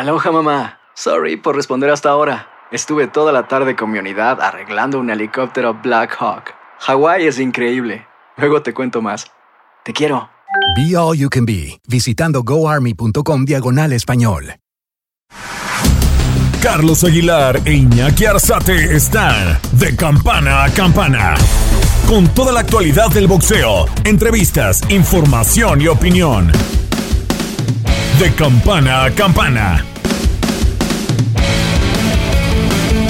Aloha mamá. Sorry por responder hasta ahora. Estuve toda la tarde con mi unidad arreglando un helicóptero Black Hawk. Hawái es increíble. Luego te cuento más. Te quiero. Be All You Can Be, visitando goarmy.com diagonal español. Carlos Aguilar e Iñaki Arzate están de campana a campana. Con toda la actualidad del boxeo, entrevistas, información y opinión. De campana a campana.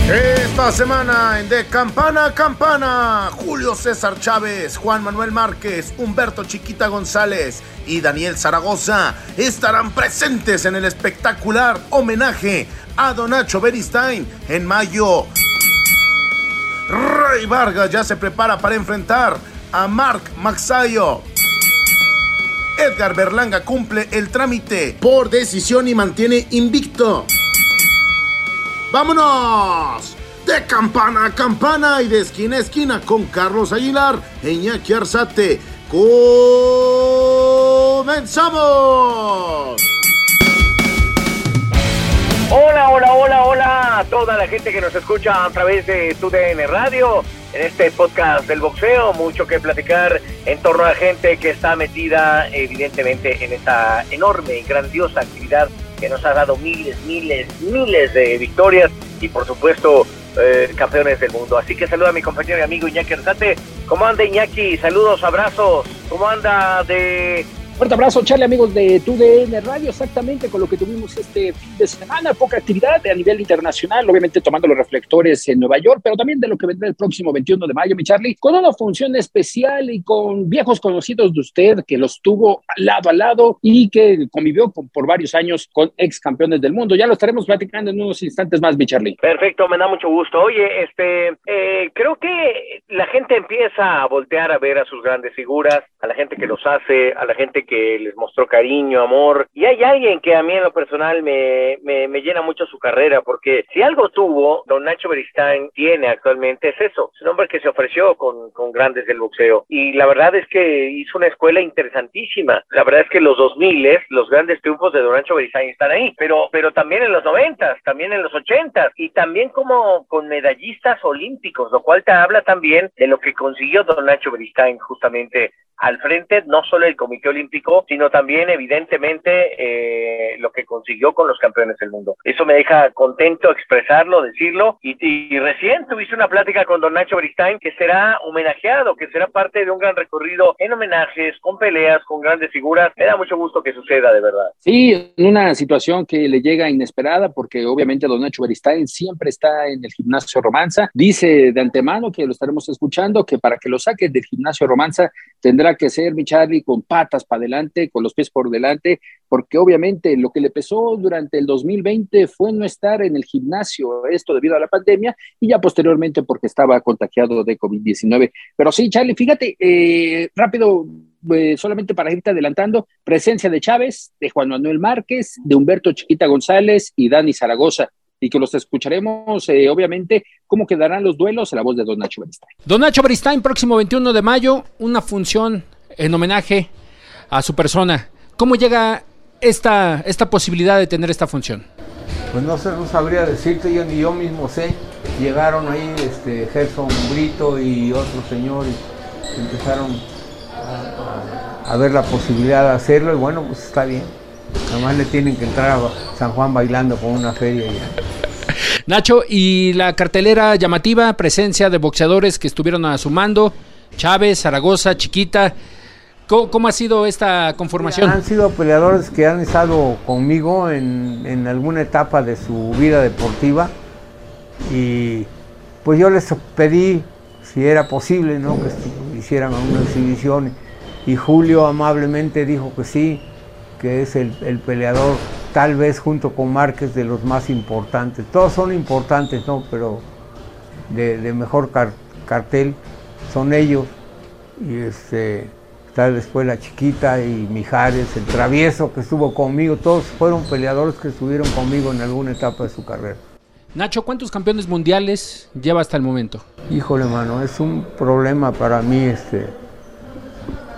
Esta semana en De Campana a Campana, Julio César Chávez, Juan Manuel Márquez, Humberto Chiquita González y Daniel Zaragoza estarán presentes en el espectacular homenaje a Don Nacho Beristain en mayo. Rey Vargas ya se prepara para enfrentar a Mark Maxayo. Edgar Berlanga cumple el trámite por decisión y mantiene invicto. ¡Vámonos! De campana a campana y de esquina a esquina con Carlos Aguilar e Iñaki Arzate. ¡Comenzamos! Hola, hola, hola, hola a toda la gente que nos escucha a través de TUDN Radio. En este podcast del boxeo, mucho que platicar en torno a gente que está metida evidentemente en esta enorme y grandiosa actividad que nos ha dado miles, miles, miles de victorias y por supuesto eh, campeones del mundo. Así que saluda a mi compañero y amigo Iñaki Arzate. ¿Cómo anda Iñaki? Saludos, abrazos. ¿Cómo anda de Fuerte abrazo, Charlie, amigos de TUDN Radio, exactamente con lo que tuvimos este fin de semana, poca actividad a nivel internacional, obviamente tomando los reflectores en Nueva York, pero también de lo que vendrá el próximo 21 de mayo, mi Charlie, con una función especial y con viejos conocidos de usted que los tuvo lado a lado y que convivió por varios años con ex campeones del mundo. Ya lo estaremos platicando en unos instantes más, mi Charlie. Perfecto, me da mucho gusto. Oye, este, eh, creo que la gente empieza a voltear a ver a sus grandes figuras, a la gente que los hace, a la gente que les mostró cariño, amor. Y hay alguien que a mí en lo personal me, me, me llena mucho su carrera, porque si algo tuvo, don Nacho Beristain tiene actualmente, es eso. Es un hombre que se ofreció con, con grandes del boxeo. Y la verdad es que hizo una escuela interesantísima. La verdad es que los 2000, los grandes triunfos de don Nacho Beristain están ahí, pero, pero también en los 90, también en los 80 y también como con medallistas olímpicos, lo cual te habla también de lo que consiguió don Nacho Beristain justamente al frente no solo el Comité Olímpico, sino también evidentemente eh, lo que consiguió con los campeones del mundo. Eso me deja contento expresarlo, decirlo, y, y recién tuviste una plática con don Nacho Beristain que será homenajeado, que será parte de un gran recorrido en homenajes, con peleas, con grandes figuras. Me da mucho gusto que suceda, de verdad. Sí, una situación que le llega inesperada, porque obviamente don Nacho Beristain siempre está en el gimnasio Romanza. Dice de antemano que lo estaremos escuchando, que para que lo saque del gimnasio Romanza tendrá que ser mi Charlie con patas para con los pies por delante, porque obviamente lo que le pesó durante el 2020 fue no estar en el gimnasio, esto debido a la pandemia, y ya posteriormente porque estaba contagiado de COVID-19. Pero sí, Charlie, fíjate, eh, rápido, eh, solamente para irte adelantando, presencia de Chávez, de Juan Manuel Márquez, de Humberto Chiquita González y Dani Zaragoza y que los escucharemos, eh, obviamente, cómo quedarán los duelos a la voz de Don Nacho Beristain. Don Nacho Beristain, próximo 21 de mayo, una función en homenaje a su persona. ¿Cómo llega esta, esta posibilidad de tener esta función? Pues no, sé, no sabría decirte, yo ni yo mismo sé. Llegaron ahí este, Gerson Brito y otros señores que empezaron a, ver la posibilidad de hacerlo y bueno, pues está bien. Nada más le tienen que entrar a San Juan bailando con una feria ya. Nacho, y la cartelera llamativa, presencia de boxeadores que estuvieron a su mando, Chávez, Zaragoza, Chiquita. ¿Cómo, ha sido esta conformación? Han sido peleadores que han estado conmigo en, alguna etapa de su vida deportiva y pues yo les pedí si era posible ¿no? que hicieran una exhibición y Julio amablemente dijo que sí, que es el, el, peleador, tal vez junto con Márquez, de los más importantes. Todos son importantes, ¿no? Pero de, mejor car cartel son ellos. Y este, está después la chiquita y Mijares, el travieso que estuvo conmigo. Todos fueron peleadores que estuvieron conmigo en alguna etapa de su carrera. Nacho, ¿cuántos campeones mundiales lleva hasta el momento? Híjole, mano, es un problema para mí este,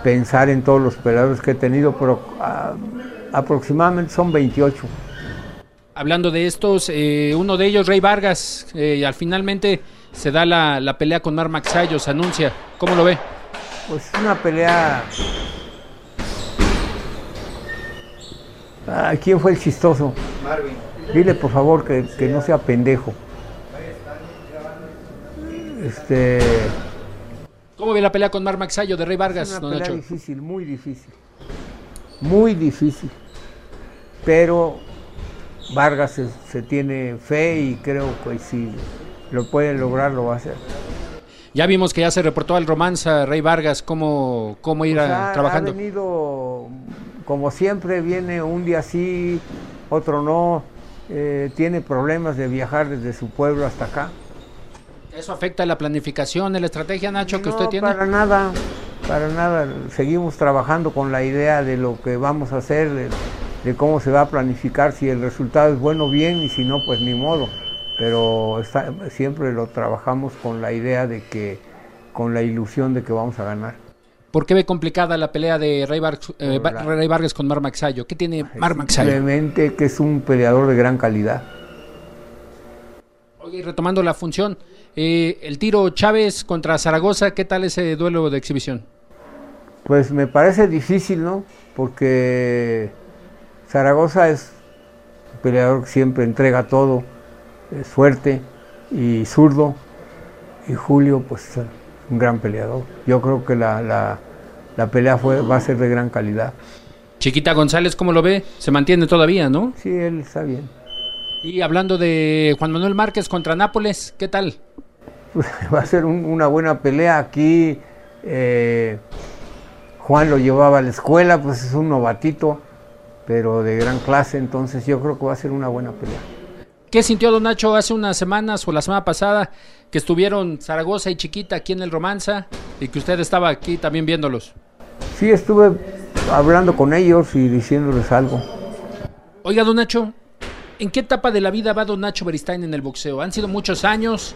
pensar en todos los peleadores que he tenido, pero uh, aproximadamente son 28. Hablando de estos, eh, uno de ellos, Rey Vargas, eh, al finalmente se da la, la pelea con Mar Maxayo, se anuncia. ¿Cómo lo ve? Pues una pelea. Ah, ¿Quién fue el chistoso? Marvin. Dile por favor que, que no sea pendejo. Este. ¿Cómo ve la pelea con Mar Maxayo de Rey Vargas, Es una don pelea Nacho? difícil, muy difícil. Muy difícil. Pero Vargas se, se tiene fe y creo que si lo puede lograr, lo va a hacer. Ya vimos que ya se reportó al Romanza Rey Vargas cómo, cómo ir Pues a- ha- trabajando. Ha venido, como siempre, viene un día sí, otro no. eh, tiene problemas de viajar desde su pueblo hasta acá. ¿Eso afecta la planificación, la estrategia, Nacho, que no, usted tiene? para nada, para nada. Seguimos trabajando con la idea de lo que vamos a hacer, de, de cómo se va a planificar. Si el resultado es bueno, bien, y si no, pues ni modo. Pero está- siempre lo trabajamos con la idea de que, con la ilusión de que vamos a ganar. ¿Por qué ve complicada la pelea de Rey, eh, Por Va- la- Rey Vargas con Mar Maxayo? ¿Qué tiene Mar Maxayo? Simplemente que es un peleador de gran calidad. Oye, retomando la función, eh, el tiro Chávez contra Zaragoza, ¿qué tal ese duelo de exhibición? Pues me parece difícil, ¿no? Porque Zaragoza es un peleador que siempre entrega todo, es fuerte y zurdo. Y Julio, pues es un gran peleador. Yo creo que la, la- la pelea fue, va a ser de gran calidad. Chiquita González, ¿cómo lo ve? Se mantiene todavía, ¿no? Sí, él está bien. Y hablando de Juan Manuel Márquez contra Nápoles, ¿qué tal? va a ser un- una buena pelea. Aquí eh, Juan lo llevaba a la escuela, pues es un novatito, pero de gran clase, entonces yo creo que va a ser una buena pelea. ¿Qué sintió Don Nacho hace unas semanas o la semana pasada que estuvieron Zaragoza y Chiquita aquí en el Romanza y que usted estaba aquí también viéndolos? Sí, estuve hablando con ellos y diciéndoles algo. Oiga, Don Nacho, ¿en qué etapa de la vida va Don Nacho Beristain en el boxeo? Han sido muchos años,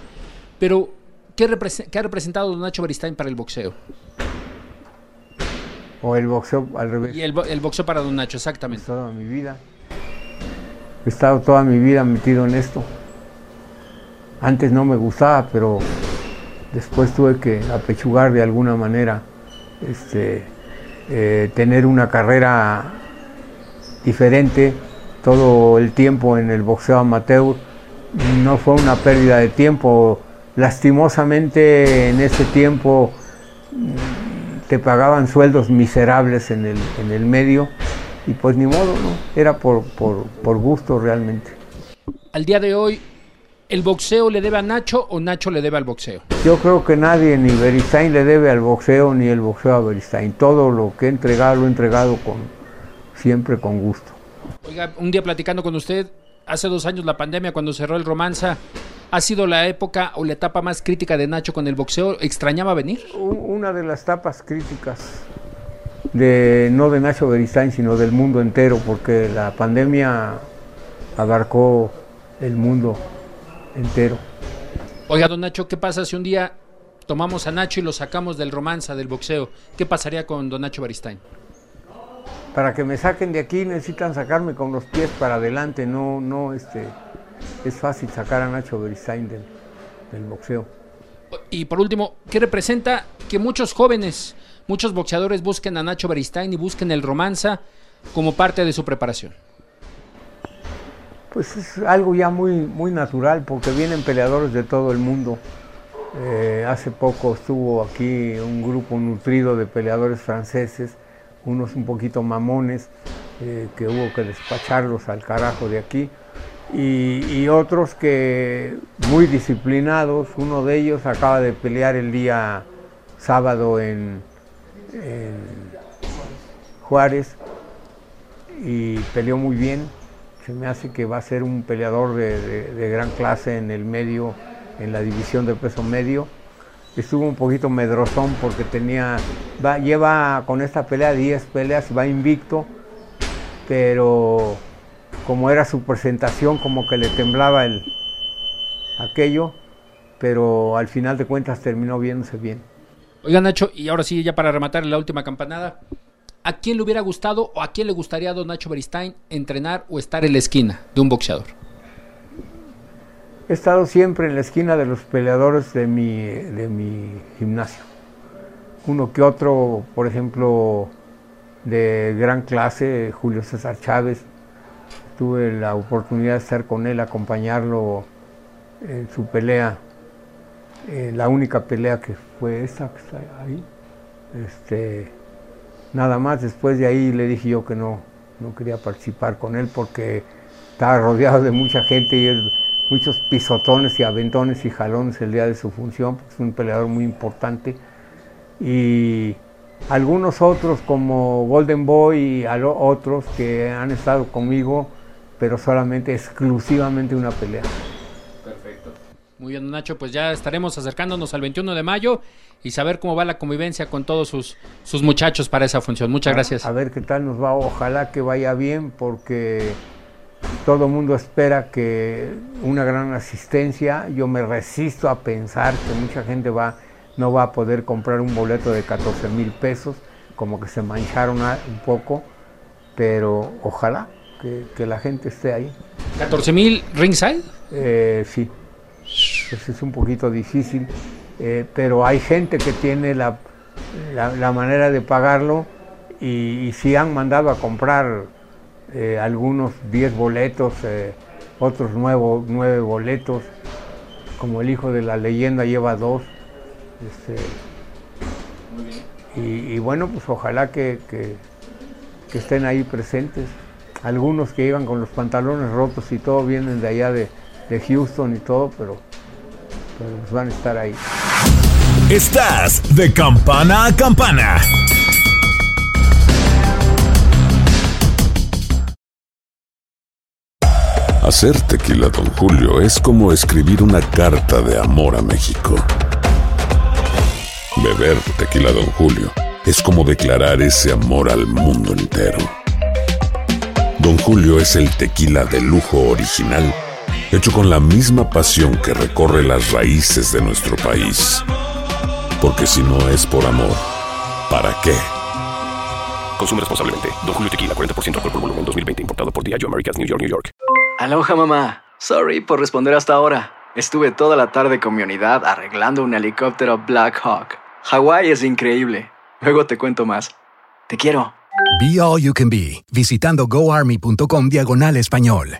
pero ¿qué, represe- qué ha representado Don Nacho Beristain para el boxeo? O el boxeo al revés. Y el, bo- el boxeo para Don Nacho, exactamente. Toda mi vida. He estado toda mi vida metido en esto. Antes no me gustaba, pero después tuve que apechugar de alguna manera, este, eh, tener una carrera diferente todo el tiempo en el boxeo amateur. No fue una pérdida de tiempo. Lastimosamente en ese tiempo mm, te pagaban sueldos miserables en el, en el medio y pues ni modo, ¿no? Era por, por, por gusto realmente. Al día de hoy, ¿el boxeo le debe a Nacho o Nacho le debe al boxeo? Yo creo que nadie, ni Beristain le debe al boxeo, ni el boxeo a Beristain. Todo lo que he entregado, lo he entregado con, siempre con gusto. Oiga, un día platicando con usted, hace dos años la pandemia, cuando cerró el Romanza, ¿ha sido la época o la etapa más crítica de Nacho con el boxeo? ¿Extrañaba venir? Una de las tapas críticas, de, no de Nacho Beristain, sino del mundo entero, porque la pandemia abarcó el mundo entero. Oiga, don Nacho, ¿qué pasa si un día tomamos a Nacho y lo sacamos del Romanza, del boxeo? ¿Qué pasaría con don Nacho Beristain? Para que me saquen de aquí necesitan sacarme con los pies para adelante, no, no, este, es fácil sacar a Nacho Beristain del, del boxeo. Y por último, ¿qué representa que muchos jóvenes, muchos boxeadores busquen a Nacho Beristain y busquen el Romanza como parte de su preparación? Pues es algo ya muy, muy natural porque vienen peleadores de todo el mundo. Eh, hace poco estuvo aquí un grupo nutrido de peleadores franceses, unos un poquito mamones, eh, que hubo que despacharlos al carajo de aquí, y, y otros que muy disciplinados, uno de ellos acaba de pelear el día sábado en, en Juárez y peleó muy bien. Se me hace que va a ser un peleador de, gran clase en el medio, en la división de peso medio. Estuvo un poquito medrosón porque tenía, va- lleva con esta pelea 10 peleas, va invicto, pero como era su presentación, como que le temblaba el, aquello, pero al final de cuentas terminó viéndose bien. Oiga, Nacho, y ahora sí, ya para rematar la última campanada, ¿a quién le hubiera gustado o a quién le gustaría a don Nacho Beristain entrenar o estar en la esquina de un boxeador? He estado siempre en la esquina de los peleadores de mi, de mi gimnasio. Uno que otro, por ejemplo, de gran clase, Julio César Chávez. Tuve la oportunidad de estar con él, acompañarlo en su pelea, eh, la única pelea que fue esta que está ahí. Este, nada más, después de ahí le dije yo que no, no quería participar con él porque estaba rodeado de mucha gente y muchos pisotones y aventones y jalones el día de su función, es un peleador muy importante. Y algunos otros como Golden Boy y otros que han estado conmigo, pero solamente exclusivamente una pelea. Muy bien, Nacho, pues ya estaremos acercándonos al 21 de mayo y saber cómo va la convivencia con todos sus, sus muchachos para esa función. Muchas gracias. A ver qué tal nos va, ojalá que vaya bien porque todo el mundo espera que una gran asistencia, yo me resisto a pensar que mucha gente va no va a poder comprar un boleto de 14 mil pesos, como que se mancharon un poco, pero ojalá que, la gente esté ahí. ¿14 mil ringside? Eh, sí, pues es un poquito difícil, eh, pero hay gente que tiene la, la, manera de pagarlo y, si han mandado a comprar eh, algunos 10 boletos, otros nuevo, 9 boletos, como el hijo de la leyenda lleva dos este, y, bueno, pues ojalá que, estén ahí presentes. Algunos que llegan con los pantalones rotos y todo vienen de allá de, Houston y todo, pero, pero pues van a estar ahí. Estás de campana a campana. Hacer tequila, don Julio, es como escribir una carta de amor a México. Beber tequila, don Julio, es como declarar ese amor al mundo entero. Don Julio es el tequila de lujo original, hecho con la misma pasión que recorre las raíces de nuestro país. Porque si no es por amor, ¿para qué? Consume responsablemente. Don Julio Tequila, 40% alcohol por volumen, 2020. Importado por Diageo Americas, New York, New York. Aloha, mamá. Sorry por responder hasta ahora. Estuve toda la tarde con mi unidad arreglando un helicóptero Black Hawk. Hawái es increíble. Luego te cuento más. Te quiero. Be All You Can Be, visitando goarmy.com diagonal español.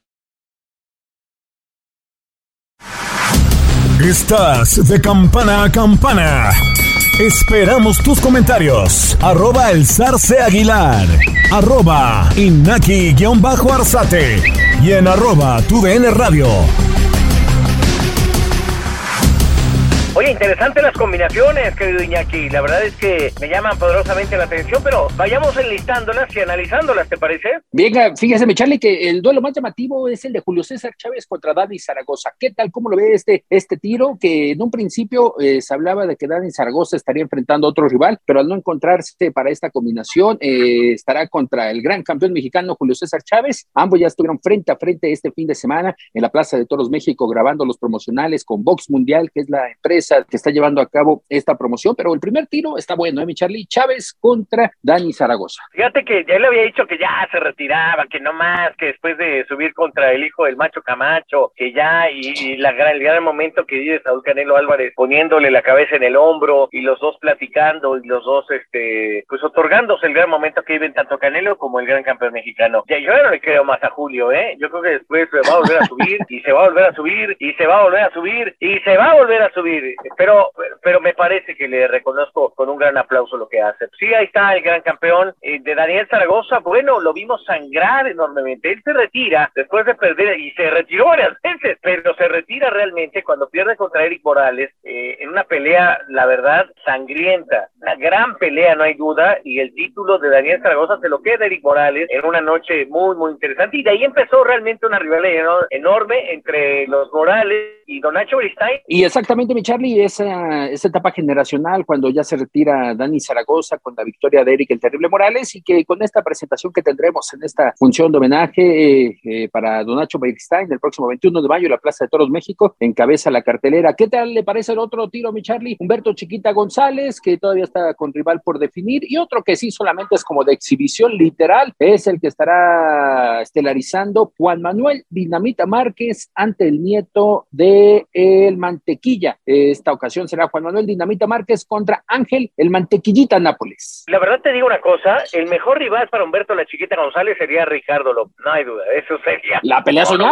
Estás de campana a campana. Esperamos tus comentarios. Arroba el zarce aguilar. Arroba inaki-arzate. Y en arroba tu radio. Oye, interesante las combinaciones, querido Iñaki. La verdad es que me llaman poderosamente la atención, pero vayamos enlistándolas y analizándolas, ¿te parece? Venga, fíjese, mi Charlie, que el duelo más llamativo es el de Julio César Chávez contra Dani Zaragoza. ¿Qué tal? ¿Cómo lo ve este, este tiro? Que en un principio eh, se hablaba de que Dani Zaragoza estaría enfrentando a otro rival, pero al no encontrarse para esta combinación, eh, estará contra el gran campeón mexicano Julio César Chávez. Ambos ya estuvieron frente a frente este fin de semana en la Plaza de Toros México grabando los promocionales con Box Mundial, que es la empresa está, que está llevando a cabo esta promoción, pero el primer tiro está bueno, ¿eh, mi Charlie? Chávez contra Dani Zaragoza. Fíjate que ya le había dicho que ya se retiraba, que no más, que después de subir contra el hijo del macho Camacho, que ya, y, la gran, el gran momento que vive Saúl Canelo Álvarez poniéndole la cabeza en el hombro y los dos platicando y los dos, este, pues otorgándose el gran momento que viven tanto Canelo como el gran campeón mexicano. Ya, yo no le creo más a Julio, ¿eh? Yo creo que después se va a volver a subir y se va a volver a subir y se va a volver a subir y se va a volver a subir. Pero, pero me parece que le reconozco con un gran aplauso lo que hace. Sí, ahí está el gran campeón eh, de Daniel Zaragoza. Bueno, lo vimos sangrar enormemente. Él se retira después de perder y se retiró varias veces, pero se retira realmente cuando pierde contra Eric Morales eh, en una pelea, la verdad, sangrienta. Una gran pelea, no hay duda, y el título de Daniel Zaragoza se lo queda Eric Morales en una noche muy, muy interesante. Y de ahí empezó realmente una rivalidad enorme entre los Morales y Don Nacho Beristain. Y exactamente, mi Charlie, esa, esa etapa generacional cuando ya se retira Dani Zaragoza con la victoria de Eric el Terrible Morales y que con esta presentación que tendremos en esta función de homenaje eh, eh, para Don Nacho Beristain el próximo 21 de mayo en la Plaza de Toros México, encabeza la cartelera. ¿Qué tal le parece el otro tiro, mi Charlie? Humberto Chiquita González, que todavía está con rival por definir, y otro que sí solamente es como de exhibición literal, es el que estará estelarizando Juan Manuel Dinamita Márquez ante el nieto de el Mantequilla. Esta ocasión será Juan Manuel Dinamita Márquez contra Ángel el Mantequillita Nápoles. La verdad te digo una cosa, el mejor rival para Humberto la Chiquita González sería Ricardo López, no hay duda, eso sería. La pelea soñada.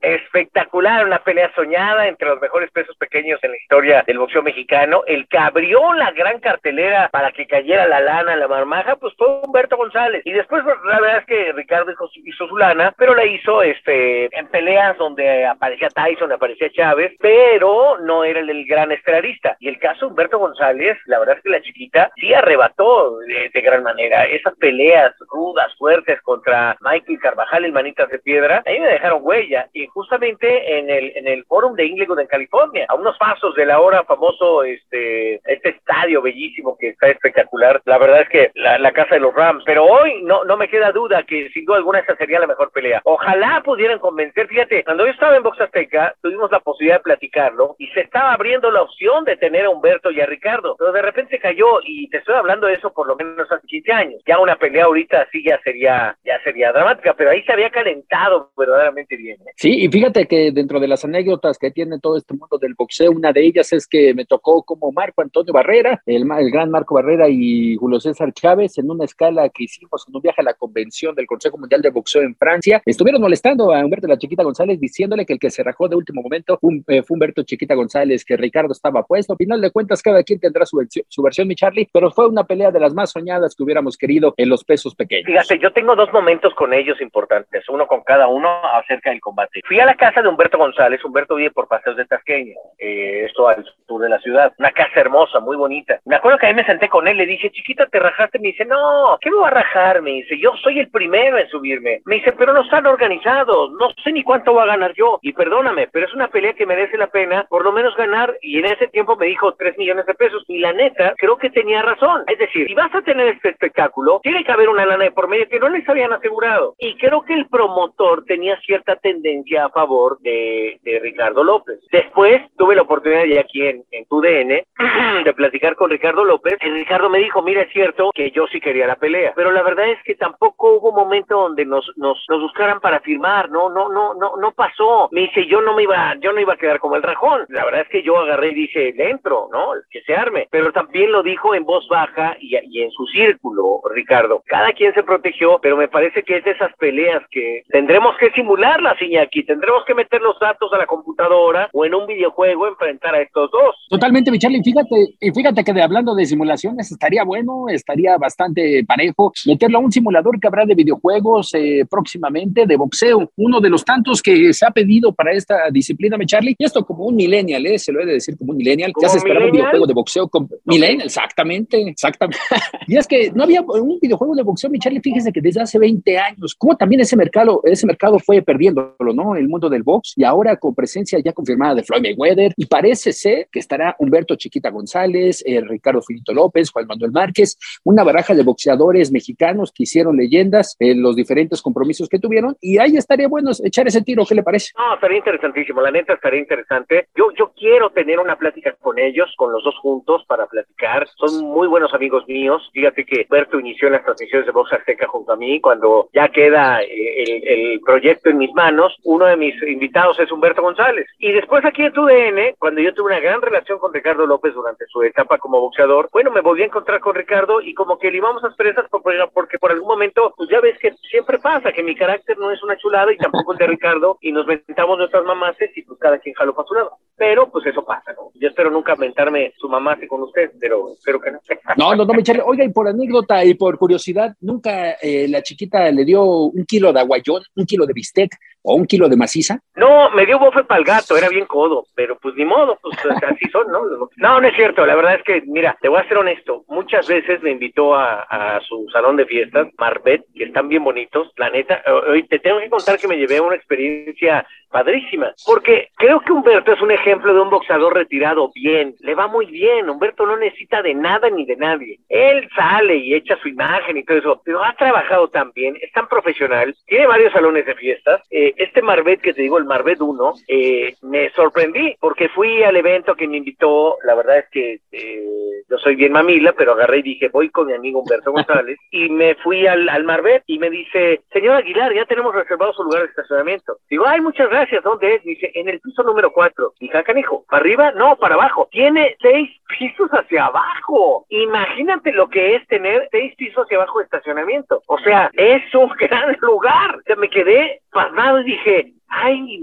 Espectacular, una pelea soñada entre los mejores pesos pequeños en la historia del boxeo mexicano. El que abrió la gran cartelera para que cayera la lana, la marmaja, pues fue Humberto González. Y después, pues, la verdad es que Ricardo hizo, su lana, pero la hizo este en peleas donde aparecía Tyson, aparecía Chávez, pero no era el, gran estrellarista. Y el caso Humberto González, la verdad es que la chiquita sí arrebató de, gran manera. Esas peleas rudas, fuertes contra Michael Carvajal, el manitas de piedra, ahí me dejaron huella. Y justamente en el, en el Fórum de Inglewood en California, a unos pasos del ahora famoso este, este estadio bellísimo que está espectacular. La verdad es que la, la casa de los Rams. Pero hoy no, no me queda duda que sin duda alguna esa sería la mejor pelea. Ojalá pudieran convencer. Fíjate, cuando yo estaba en Box Azteca, tuvimos la posibilidad de platicarlo y se estaba abriendo la opción de tener a Humberto y a Ricardo, pero de repente cayó y te estoy hablando de eso por lo menos hace 15 años. Ya una pelea ahorita así ya sería ya sería dramática, pero ahí se había calentado verdaderamente bien. ¿eh? Sí, y fíjate que dentro de las anécdotas que tiene todo este mundo del boxeo, una de ellas es que me tocó como Marco Antonio Barrera, el, el gran Marco Barrera y Julio César Chávez en una escala que hicimos en un viaje a la convención del Consejo Mundial de Boxeo en Francia, estuvieron molestando a Humberto la Chiquita González diciéndole que el que se rajó de último momento eh, fue Humberto Chiquita González, que Ricardo estaba puesto. Al final de cuentas, cada quien tendrá su, su versión, mi Charlie, pero fue una pelea de las más soñadas que hubiéramos querido en los pesos pequeños. Fíjate, yo tengo dos momentos con ellos importantes, uno con cada uno acerca del combate. Fui a la casa de Humberto González, Humberto vive por Paseos de Tasqueña, eh, esto al sur de la ciudad, una casa hermosa, muy bonita. Me acuerdo que ahí me senté con él, le dije, chiquita, te rajaste, me dice, no, ¿qué me va a rajar? Me dice, yo soy el primero en subirme. Me dice, pero no están organizados, no sé ni cuánto va a ganar yo. Y perdóname, pero es una pelea que merece la pena por lo menos ganar. Y en ese tiempo me dijo 3 millones de pesos. Y la neta, creo que tenía razón. Es decir, si vas a tener este espectáculo, tiene que haber una lana de por medio que no les habían asegurado. Y creo que el promotor tenía cierta tendencia a favor de, de Ricardo López. Después tuve la oportunidad de aquí en, en TUDN de platicar con Ricardo López. Y Ricardo me dijo, mira, es cierto que yo sí quería la pelea. Pero la verdad es que tampoco hubo momento donde nos, nos, nos buscaran para firmar. No, no, no, no, no pasó. Me dice, yo no me iba, yo no iba a quedar como el rajón. La verdad es que yo agarré y dije, dentro, ¿no? Que se arme. Pero también lo dijo en voz baja y, y en su círculo, Ricardo. Cada quien se protegió, pero me parece que es de esas peleas que tendremos que simularlas, Iñaki. Tendremos que meter los datos a la computadora o en un videojuego enfrentar a estos dos. Totalmente, mi Charlie. Fíjate, y fíjate que de, hablando de simulaciones, estaría bueno, estaría bastante parejo meterlo a un simulador que habrá de videojuegos eh, próximamente, de boxeo. Uno de los tantos que se ha pedido para esta disciplina, mi Charlie. Y esto como un millennial, ¿eh? se lo he de decir como un millennial. Ya se esperaba un videojuego de boxeo con millennial, exactamente, exactamente. y es que no había un videojuego de boxeo, mi Charlie, fíjese que desde hace 20 años, como también ese mercado, ese mercado fue perdiéndolo, ¿no? El mundo del box y ahora con presencia ya confirmada de Floyd Mayweather y parece ser que estará Humberto Chiquita González, eh, Ricardo Finito López, Juan Manuel Márquez, una baraja de boxeadores mexicanos que hicieron leyendas en los diferentes compromisos que tuvieron y ahí estaría bueno echar ese tiro, ¿qué le parece? No, estaría interesantísimo, la neta momento estaría interesante. Yo, yo quiero tener una plática con ellos, con los dos juntos, para platicar. Son muy buenos amigos míos. Fíjate que Berto inició en las transmisiones de Vox Azteca junto a mí. Cuando ya queda eh, el, el proyecto en mis manos, uno de mis invitados es Humberto González. Y después aquí en TUDN, cuando yo tuve una gran relación con Ricardo López durante su etapa como boxeador, bueno, me volví a encontrar con Ricardo y como que le íbamos a presas porque por algún momento, pues ya ves que siempre pasa, que mi carácter no es una chulada y tampoco el de Ricardo y nos mentamos nuestras mamaces y pues cada quien jaló para su lado. Pero pues eso pasa, ¿no? Yo espero nunca mentarme su mamase con usted, pero espero que no. No, no, no, Michelle. Oiga, y por anécdota y por curiosidad, ¿nunca eh, la chiquita le dio un kilo de aguayón, un kilo de bistec o un kilo de maciza? No, me dio bofe para el gato, era bien codo, pero pues ni modo, pues así son, ¿no? No, no es cierto, la verdad es que, mira, te voy a ser honesto, muchas veces me invitó a, a su salón de fiestas, Marbet, que están bien bonitos, la neta, hoy te tengo que contar que me llevé una experiencia padrísima, porque creo que Humberto es un ejemplo de un boxeador retirado bien, le va muy bien, Humberto no necesita de nada ni de nadie, él sale y echa su imagen y todo eso, pero ha trabajado tan bien, es tan profesional, tiene varios salones de fiestas, eh, este Marbet que te digo, el Marbet 1, eh, me sorprendí, porque fui al evento que me invitó, la verdad es que eh, yo soy bien mamila, pero agarré y dije, voy con mi amigo Humberto González, y me fui al, al Marbet y me dice, señor Aguilar, ya tenemos reservado su lugar de estacionamiento. Digo, ay, muchas gracias ¿dónde es? Dice, en el piso número 4. Dije, acá, hijo, ¿para arriba? No, para abajo. Tiene seis pisos hacia abajo. Imagínate lo que es tener seis pisos hacia abajo de estacionamiento. O sea, es un gran lugar. O me quedé pasmado y dije, ay,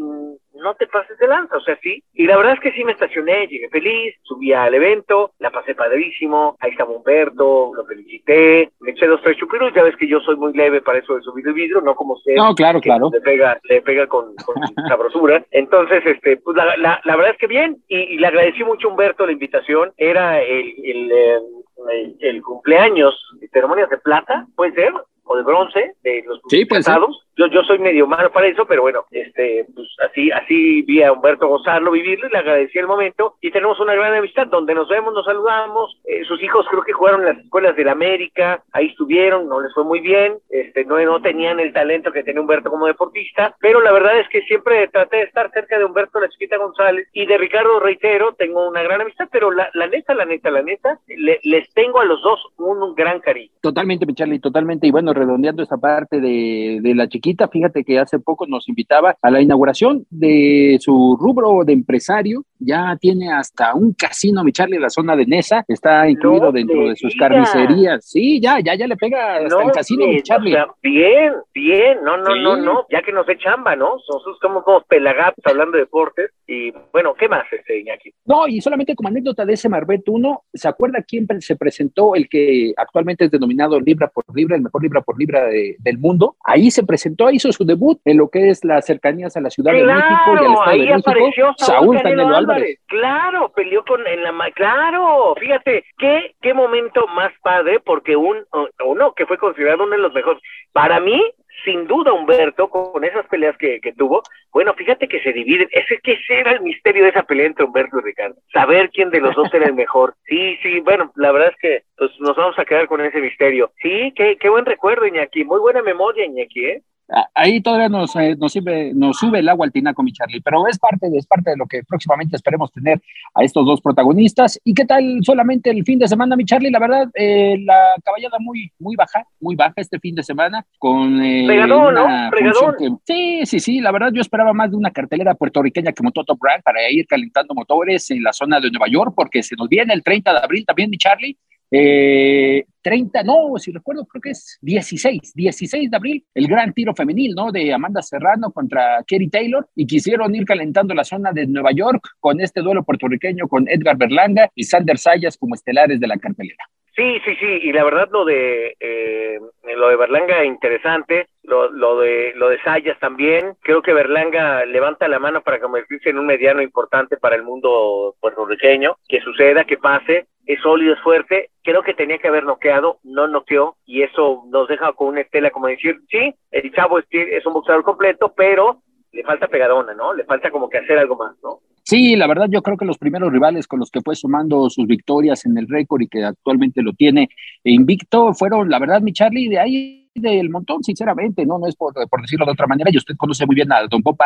no te pases de lanza, o sea, sí. Y la verdad es que sí me estacioné, llegué feliz, subí al evento, la pasé padrísimo, ahí estaba Humberto, lo felicité, me eché dos, tres chupiros, ya ves que yo soy muy leve para eso de subir el vidrio, no como usted. No, claro, claro. Le pega, le pega con, con sabrosura. Entonces, este, pues la, la, la, verdad es que bien, y, y, le agradecí mucho a Humberto la invitación, era el, el, el, el cumpleaños, ceremonias de plata, puede ser, o de bronce, de los sí, pasados. Yo, yo soy medio malo para eso, pero bueno, este, pues así, así vi a Humberto gozarlo, vivirlo, y le agradecí el momento, y tenemos una gran amistad donde nos vemos, nos saludamos, eh, sus hijos creo que jugaron en las escuelas de la América, ahí estuvieron, no les fue muy bien, este, no, no tenían el talento que tenía Humberto como deportista, pero la verdad es que siempre traté de estar cerca de Humberto La Chiquita González, y de Ricardo Reitero, tengo una gran amistad, pero la, la neta, la neta, la neta, le, les tengo a los dos un, un gran cariño. Totalmente, Charlie, totalmente, y bueno, redondeando esa parte de, de la chiquita, fíjate que hace poco nos invitaba a la inauguración de su rubro de empresario, ya tiene hasta un casino, mi Charlie, en la zona de Nesa, está incluido no dentro de sus carnicerías, sí, ya, ya, ya le pega hasta no, el casino, mi Charlie. O sea, bien, bien, no, no, Sí. no, no, ya que nos dé chamba, ¿no? Nosotros somos como pelagatos hablando de deportes, y bueno, ¿qué más, este Iñaki? No, y solamente como anécdota de ese Marbet 1, ¿se acuerda quién se presentó el que actualmente es denominado libra por libra, el mejor libra por libra de- del mundo? Ahí se presentó, hizo su debut en lo que es las cercanías a la Ciudad de México y al Estado ahí de México. apareció Saúl, Saúl Canelo, Canelo Álvarez. Álvarez. Claro, peleó con en la ma- claro, fíjate, qué qué momento más padre porque un uno que fue considerado uno de los mejores. Para mí, sin duda Humberto con esas peleas que, que tuvo, bueno, fíjate que se dividen, ese que ese era el misterio de esa pelea entre Humberto y Ricardo, saber quién de los dos era el mejor. Sí, sí, bueno, la verdad es que pues nos vamos a quedar con ese misterio. Sí, qué qué buen recuerdo, Iñaki, muy buena memoria, Iñaki, ¿eh? Ah, Ahí todavía nos, eh, nos, sirve- nos sube el agua al tinaco, mi Charlie, pero es parte, de, es parte de lo que próximamente esperemos tener a estos dos protagonistas. ¿Y qué tal solamente el fin de semana, mi Charlie? La verdad, eh, la caballada muy, muy baja, muy baja este fin de semana, con eh, Regadón, ¿no? Regadón. que- sí, sí, sí, la verdad yo esperaba más de una cartelera puertorriqueña como Toto Brand para ir calentando motores en la zona de Nueva York, porque se nos viene el 30 de abril también, mi Charlie, eh, 30, no, si recuerdo, creo que es 16, 16 de abril, el gran tiro femenil, ¿no? De Amanda Serrano contra Kerry Taylor, y quisieron ir calentando la zona de Nueva York con este duelo puertorriqueño con Edgar Berlanga y Sander Sayas como estelares de la cartelera. Sí, sí, sí, y la verdad lo de eh, lo de Berlanga interesante, lo, lo de lo de Sayas también. Creo que Berlanga levanta la mano para convertirse en un mediano importante para el mundo puertorriqueño. Que suceda, que pase, es sólido, es fuerte. Creo que tenía que haber noqueado, no noqueó, y eso nos deja con una estela como decir, sí, el chavo es, un boxeador completo, pero le falta pegadona, ¿no? Le falta como que hacer algo más, ¿no? Sí, la verdad yo creo que los primeros rivales con los que fue sumando sus victorias en el récord y que actualmente lo tiene invicto fueron, la verdad, mi Charlie, de ahí del montón, sinceramente, no, no es por, decirlo de otra manera, y usted conoce muy bien a Don Bob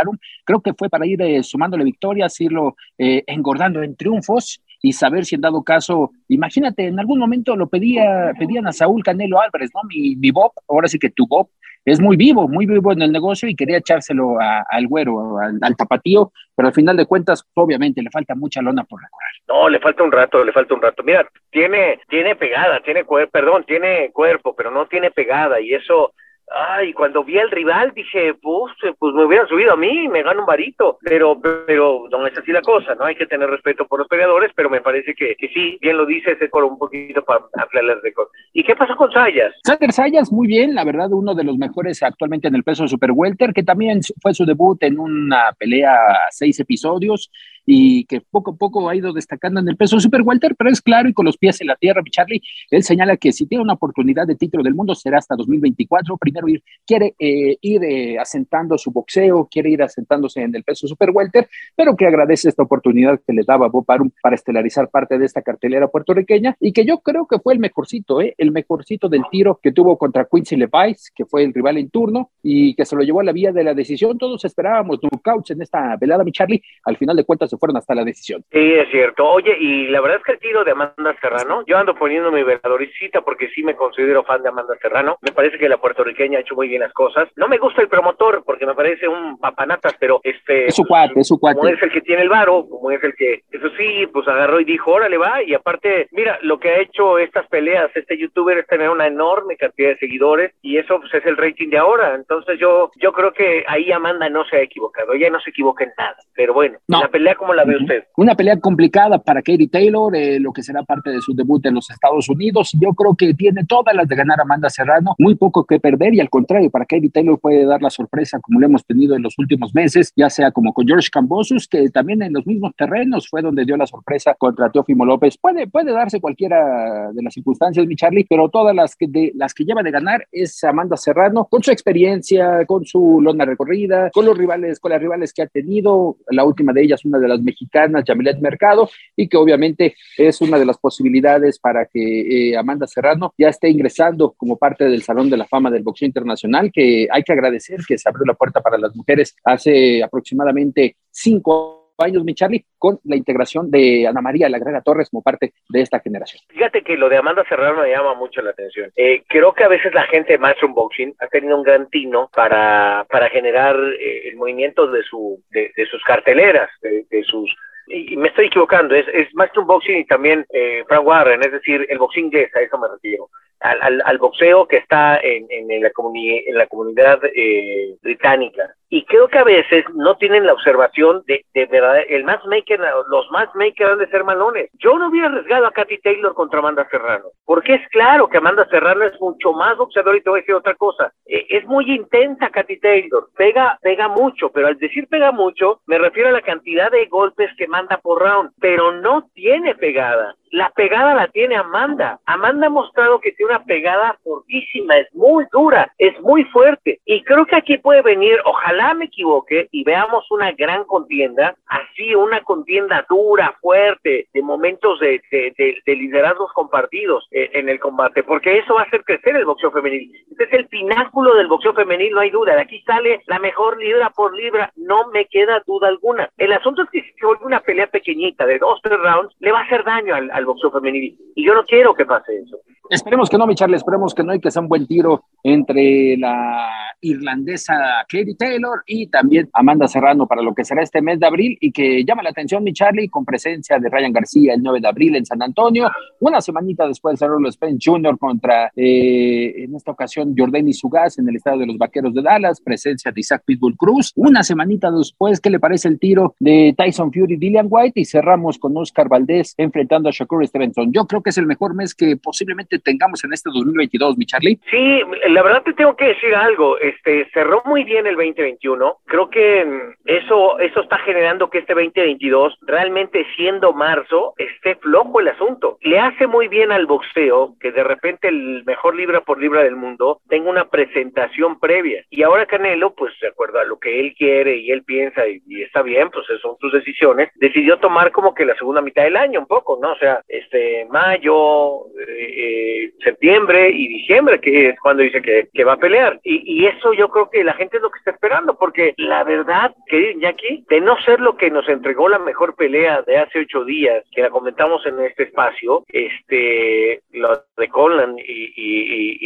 creo que fue para ir eh, sumándole victorias, irlo eh, engordando en triunfos y saber si en dado caso, imagínate, en algún momento lo pedía, pedían a Saúl Canelo Álvarez, ¿no? Mi, mi Bob, ahora sí que tu Bob, es muy vivo, muy vivo en el negocio y quería echárselo al güero, al, tapatío, pero al final de cuentas, obviamente, le falta mucha lona por recorrer. No, le falta un rato, le falta un rato. Mira, tiene, tiene pegada, tiene cuerpo, perdón, tiene cuerpo, pero no tiene pegada y eso Ay, cuando vi al rival dije, pues, pues me hubieran subido a mí, me gano un varito. Pero, pero no es así la cosa, ¿no? Hay que tener respeto por los peleadores, pero me parece que, sí, bien lo dice ese coro un poquito para ampliar de cosas. ¿Y qué pasó con Sayas? Sander Sayas, muy bien, la verdad, uno de los mejores actualmente en el peso super welter, que también fue su debut en una pelea a seis episodios y que poco a poco ha ido destacando en el peso super welter, pero es claro y con los pies en la tierra, Charlie, él señala que si tiene una oportunidad de título del mundo será hasta 2024, primero ir, quiere eh, ir eh, asentando su boxeo, quiere ir asentándose en el peso super welter, pero que agradece esta oportunidad que le daba Bob Arum para estelarizar parte de esta cartelera puertorriqueña y que yo creo que fue el mejorcito, ¿eh? el mejorcito del tiro que tuvo contra Quincy Levice, que fue el rival en turno y que se lo llevó a la vía de la decisión. Todos esperábamos knockouts en esta velada, mi Charlie. Al final de cuentas fueron hasta la decisión. Sí, es cierto. Oye, y la verdad es que el tiro de Amanda Serrano, yo ando poniendo mi veladoricita porque sí me considero fan de Amanda Serrano. Me parece que la puertorriqueña ha hecho muy bien las cosas. No me gusta el promotor porque me parece un papanatas, pero este. Es su cuate, es su cuate. Como es el que tiene el varo, como es el que, eso sí, pues agarró y dijo, órale, va. Y aparte, mira, lo que ha hecho estas peleas, este youtuber es tener una enorme cantidad de seguidores y eso pues es el rating de ahora. Entonces yo, yo creo que ahí Amanda no se ha equivocado. Ella no se equivoca en nada. Pero bueno, la pelea como la ve usted. Una pelea complicada para Katie Taylor, eh, lo que será parte de su debut en los Estados Unidos. Yo creo que tiene todas las de ganar Amanda Serrano, muy poco que perder y al contrario, para Katie Taylor puede dar la sorpresa como lo hemos tenido en los últimos meses, ya sea como con George Cambosus, que también en los mismos terrenos fue donde dio la sorpresa contra Teófimo López. Puede, puede darse cualquiera de las circunstancias, mi Charlie, pero todas las que, de, las que lleva de ganar es Amanda Serrano, con su experiencia, con su lona recorrida, con los rivales, con las rivales que ha tenido, la última de ellas, una de las mexicanas, Yamilet Mercado, y que obviamente es una de las posibilidades para que eh, Amanda Serrano ya esté ingresando como parte del Salón de la Fama del Boxeo Internacional, que hay que agradecer que se abrió la puerta para las mujeres hace aproximadamente cinco años, mi Charlie, con la integración de Ana María La Grega Torres como parte de esta generación. Fíjate que lo de Amanda Serrano me llama mucho la atención. Eh, creo que a veces la gente de Matchroom Boxing ha tenido un gran tino para, para generar eh, el movimiento de, su, de, sus carteleras, de, de sus y, me estoy equivocando, es, es Matchroom Boxing y también eh, Frank Warren, es decir, el boxing inglés, a eso me refiero al, al, boxeo que está en, en, la, en la comunidad eh, británica. Y creo que a veces no tienen la observación de, de verdad, el matchmaker, los matchmakers han de ser malones. Yo no hubiera arriesgado a Katy Taylor contra Amanda Serrano, porque es claro que Amanda Serrano es mucho más boxeador y te voy a decir otra cosa. Eh, es muy intensa Katy Taylor, pega, pega mucho, pero al decir pega mucho, me refiero a la cantidad de golpes que manda por round, pero no tiene pegada. La pegada la tiene Amanda. Amanda ha mostrado que tiene una pegada fortísima, es muy dura, es muy fuerte. Y creo que aquí puede venir, ojalá me equivoque y veamos una gran contienda, así una contienda dura, fuerte, de momentos de, de, liderazgos compartidos eh, en el combate, porque eso va a hacer crecer el boxeo femenil. Este es el pináculo del boxeo femenil, no hay duda. De aquí sale la mejor libra por libra, no me queda duda alguna. El asunto es que si se vuelve una pelea pequeñita de dos, tres rounds, le va a hacer daño al boxeo femenil. Y yo no quiero que pase eso. Esperemos que no, mi Charlie, esperemos que no y que sea un buen tiro entre la irlandesa Katie Taylor y también Amanda Serrano para lo que será este mes de abril y que llama la atención, mi Charlie, con presencia de Ryan García el 9 de abril en San Antonio, una semanita después de Errol Spence Jr. contra, eh, en esta ocasión, Jordani Sugas en el estado de los Vaqueros de Dallas, presencia de Isaac Pitbull Cruz, una semanita después, ¿qué le parece el tiro de Tyson Fury, Dillian White? Y cerramos con Oscar Valdés enfrentando a Shakur Stevenson. Yo creo que es el mejor mes que posiblemente tengamos en este 2022, mi Charlie. Sí, la verdad te tengo que decir algo. Este cerró muy bien el 2021. Creo que mm, eso eso está generando que este 2022, realmente siendo marzo, esté flojo el asunto. Le hace muy bien al boxeo que de repente el mejor libra por libra del mundo tenga una presentación previa. Y ahora Canelo, pues de acuerdo a lo que él quiere y él piensa y, está bien, pues son sus decisiones, decidió tomar como que la segunda mitad del año un poco, ¿no? O sea, este mayo, eh, eh, septiembre y diciembre, que es cuando dice que, que va a pelear. Y, y, eso yo creo que la gente es lo que está esperando, porque la verdad, querido Iñaki, de no ser lo que nos entregó la mejor pelea de hace ocho días, que la comentamos en este espacio, este, lo de Conlan y, y,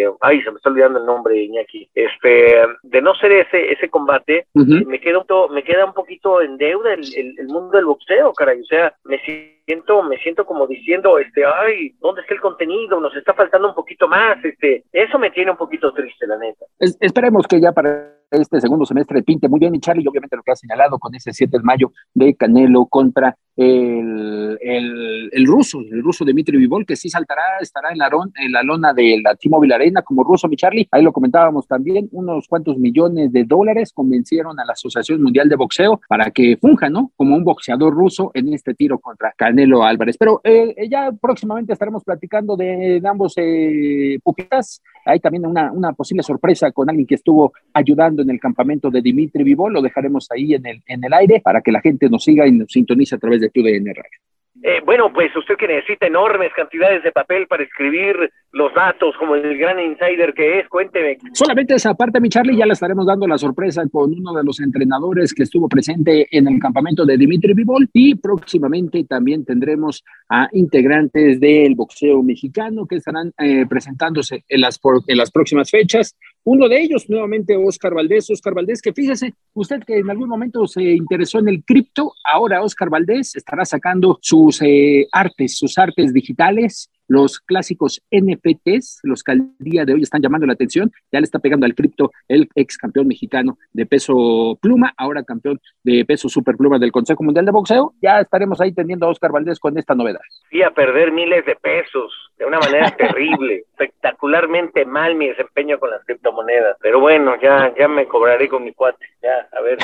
y, ay, se me está olvidando el nombre, Iñaki, este, de no ser ese, ese combate, me queda un, me queda un poquito en deuda el, el, el mundo del boxeo, caray, o sea, me siento, me siento como diciendo, este, ay, ¿dónde está el contenido? Nos está faltando un poquito más, este, eso me tiene un poquito triste, la neta. esperemos que ya para este segundo semestre pinte muy bien y Charlie, obviamente lo que ha señalado con ese 7 de mayo de Canelo contra el, el, ruso, el ruso Dimitri Vivol, que sí saltará, estará en la, en la lona de la T-Mobile Arena como ruso, mi Charlie, ahí lo comentábamos también, unos cuantos millones de dólares convencieron a la Asociación Mundial de Boxeo para que funja, ¿no? Como un boxeador ruso en este tiro contra Canelo Álvarez. Pero eh, ya próximamente estaremos platicando de, ambos eh, pupitas. Hay también una, una posible sorpresa con alguien que estuvo ayudando en el campamento de Dimitri Vivol, lo dejaremos ahí en el, en el aire para que la gente nos siga y nos sintonice a través de TUDN Radio. Eh, bueno, pues usted que necesita enormes cantidades de papel para escribir los datos, como el gran insider que es, cuénteme. Solamente esa parte, mi Charlie, ya le estaremos dando la sorpresa con uno de los entrenadores que estuvo presente en el campamento de Dimitri Vivol y próximamente también tendremos a integrantes del boxeo mexicano que estarán eh, presentándose en las, en las próximas fechas. Uno de ellos, nuevamente, Oscar Valdés. Oscar Valdés, que fíjese, usted que en algún momento se interesó en el cripto, ahora Oscar Valdés estará sacando sus eh, artes, sus artes digitales los clásicos NFTs, los que al día de hoy están llamando la atención, ya le está pegando al cripto el ex campeón mexicano de peso pluma, ahora campeón de peso superpluma del Consejo Mundial de Boxeo. Ya estaremos ahí teniendo a Oscar Valdés con esta novedad. Y a perder miles de pesos de una manera terrible, espectacularmente mal mi desempeño con las criptomonedas. Pero bueno, ya, ya me cobraré con mi cuate. Ya, a ver,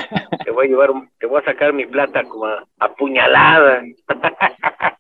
te voy a llevar, un, te voy a sacar mi plata como apuñalada.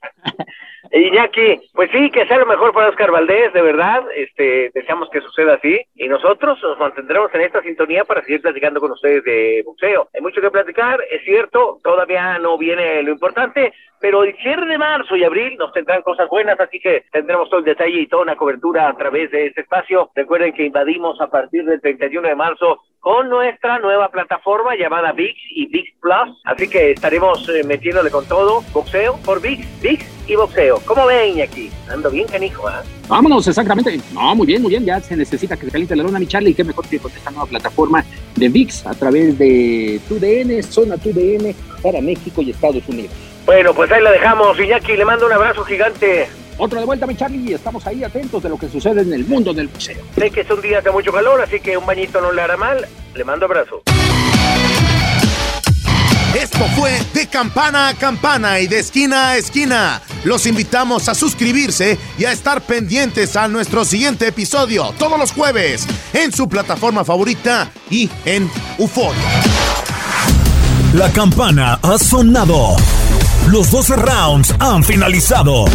Iñaki, pues sí, que sea lo mejor para Oscar Valdés, de verdad, este, deseamos que suceda así, y nosotros nos mantendremos en esta sintonía para seguir platicando con ustedes de boxeo. Hay mucho que platicar, es cierto, todavía no viene lo importante, pero el cierre de marzo y abril nos tendrán cosas buenas, así que tendremos todo el detalle y toda una cobertura a través de este espacio. Recuerden que invadimos a partir del 31 de marzo con nuestra nueva plataforma llamada VIX y VIX Plus, así que estaremos eh, metiéndole con todo, boxeo por VIX, VIX y boxeo. ¿Cómo ven aquí? Ando bien canijo, ¿ah? Vámonos, exactamente. No, muy bien, muy bien. Ya se necesita que se caliente la luna, mi Charlie. Y qué mejor que con esta nueva plataforma de VIX a través de TUDN, Zona TUDN para México y Estados Unidos. Bueno, pues ahí la dejamos, Iñaki. Le mando un abrazo gigante. Otro de vuelta, mi Charlie, y estamos ahí atentos de lo que sucede en el mundo del boxeo. Sé que son días de mucho calor, así que un bañito no le hará mal. Le mando abrazo. Esto fue de campana a campana y de esquina a esquina. Los invitamos a suscribirse y a estar pendientes a nuestro siguiente episodio todos los jueves en su plataforma favorita y en UFO. La campana ha sonado. Los 12 rounds han finalizado.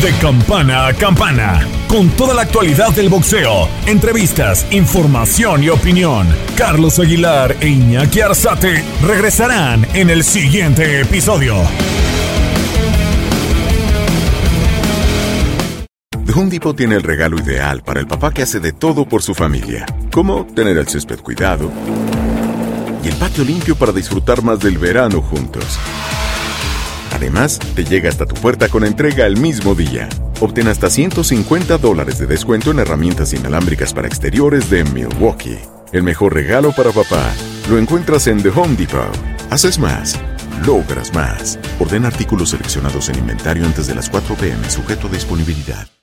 De campana a campana, con toda la actualidad del boxeo, entrevistas, información y opinión. Carlos Aguilar e Iñaki Arzate regresarán en el siguiente episodio. The Home tiene el regalo ideal para el papá que hace de todo por su familia, como tener el césped cuidado y el patio limpio para disfrutar más del verano juntos. Además, te llega hasta tu puerta con entrega el mismo día. Obtén hasta 150 dólares de descuento en herramientas inalámbricas para exteriores de Milwaukee. El mejor regalo para papá lo encuentras en The Home Depot. Haces más, logras más. Orden artículos seleccionados en inventario antes de las 4 pm, sujeto a disponibilidad.